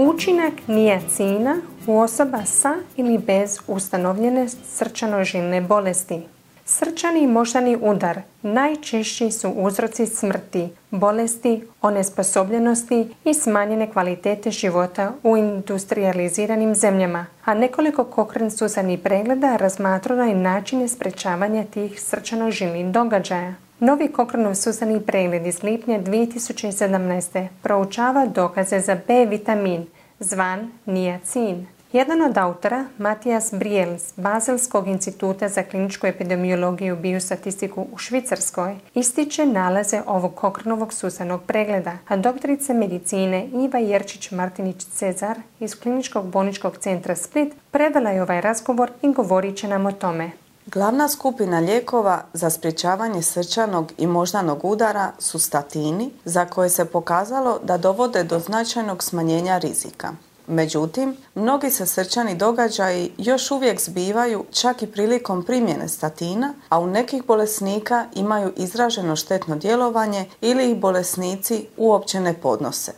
Učinak nijacina u osoba sa ili bez ustanovljene srčanožilne bolesti. Srčani i moždani udar najčešći su uzroci smrti, bolesti, onesposobljenosti i smanjene kvalitete života u industrializiranim zemljama, a nekoliko kokren susanih pregleda razmatrano je načine sprečavanja tih srčano-žilnih događaja. Novi Kokranov susani pregled iz lipnja 2017. proučava dokaze za B vitamin, zvan niacin. Jedan od autora, Matijas Briels, Bazelskog instituta za kliničku epidemiologiju i biostatistiku u Švicarskoj, ističe nalaze ovog Kokranovog susanog pregleda, a doktorica medicine Iva Jerčić-Martinić-Cezar iz Kliničkog bolničkog centra Split prevela je ovaj razgovor i govorit će nam o tome. Glavna skupina lijekova za sprječavanje srčanog i moždanog udara su statini, za koje se pokazalo da dovode do značajnog smanjenja rizika. Međutim, mnogi se srčani događaji još uvijek zbivaju čak i prilikom primjene statina, a u nekih bolesnika imaju izraženo štetno djelovanje ili ih bolesnici uopće ne podnose.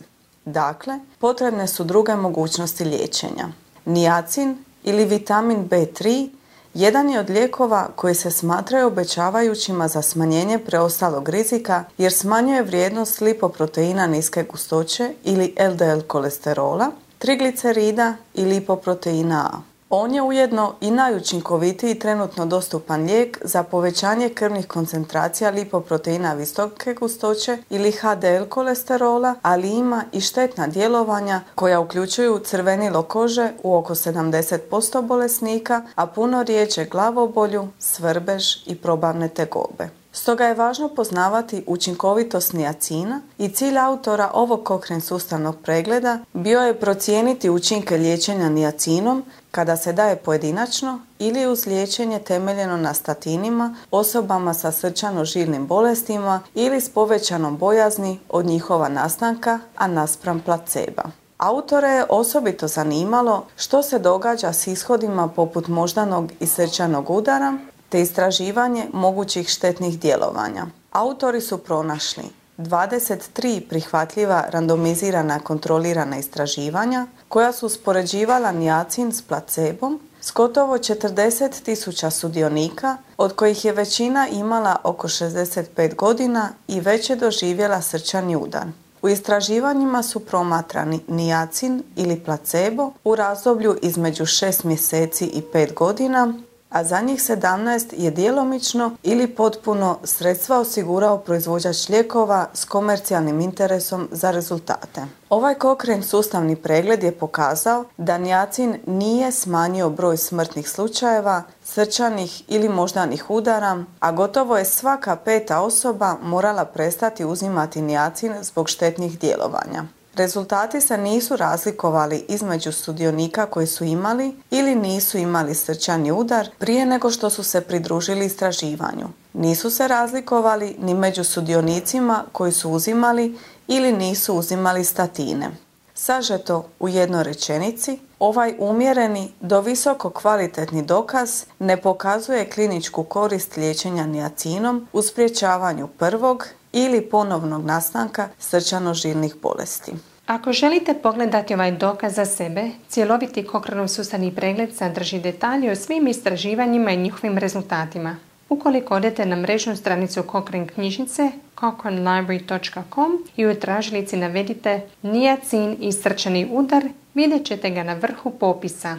Dakle, potrebne su druge mogućnosti liječenja. Nijacin ili vitamin B3 jedan je od lijekova koji se smatraju obećavajućima za smanjenje preostalog rizika jer smanjuje vrijednost lipoproteina niske gustoće ili LDL kolesterola, triglicerida i lipoproteina A. On je ujedno i najučinkovitiji trenutno dostupan lijek za povećanje krvnih koncentracija lipoproteina visoke gustoće ili HDL kolesterola, ali ima i štetna djelovanja koja uključuju crvenilo kože u oko 70% bolesnika, a puno riječe glavobolju, svrbež i probavne tegobe. Stoga je važno poznavati učinkovitost nijacina i cilj autora ovog kokren sustavnog pregleda bio je procijeniti učinke liječenja nijacinom kada se daje pojedinačno ili uz liječenje temeljeno na statinima osobama sa srčano-žilnim bolestima ili s povećanom bojazni od njihova nastanka, a naspram placeba. Autore je osobito zanimalo što se događa s ishodima poput moždanog i srčanog udara, te istraživanje mogućih štetnih djelovanja. Autori su pronašli 23 prihvatljiva randomizirana kontrolirana istraživanja koja su uspoređivala nijacin s placebom s gotovo 40 tisuća sudionika, od kojih je većina imala oko 65 godina i već je doživjela srčani udar. U istraživanjima su promatrani nijacin ili placebo u razdoblju između 6 mjeseci i 5 godina a za njih 17 je djelomično ili potpuno sredstva osigurao proizvođač lijekova s komercijalnim interesom za rezultate. Ovaj kokren sustavni pregled je pokazao da njacin nije smanjio broj smrtnih slučajeva, srčanih ili moždanih udara, a gotovo je svaka peta osoba morala prestati uzimati njacin zbog štetnih djelovanja. Rezultati se nisu razlikovali između sudionika koji su imali ili nisu imali srčani udar prije nego što su se pridružili istraživanju. Nisu se razlikovali ni među sudionicima koji su uzimali ili nisu uzimali statine. Sažeto u jednoj rečenici, ovaj umjereni do visoko kvalitetni dokaz ne pokazuje kliničku korist liječenja nijacinom u sprječavanju prvog ili ponovnog nastanka srčano-žilnih bolesti. Ako želite pogledati ovaj dokaz za sebe, cjeloviti Kokranov sustavni pregled sadrži detalje o svim istraživanjima i njihovim rezultatima. Ukoliko odete na mrežnu stranicu Cochrane knjižnice cochranelibrary.com i u tražilici navedite nijacin i srčani udar, vidjet ćete ga na vrhu popisa.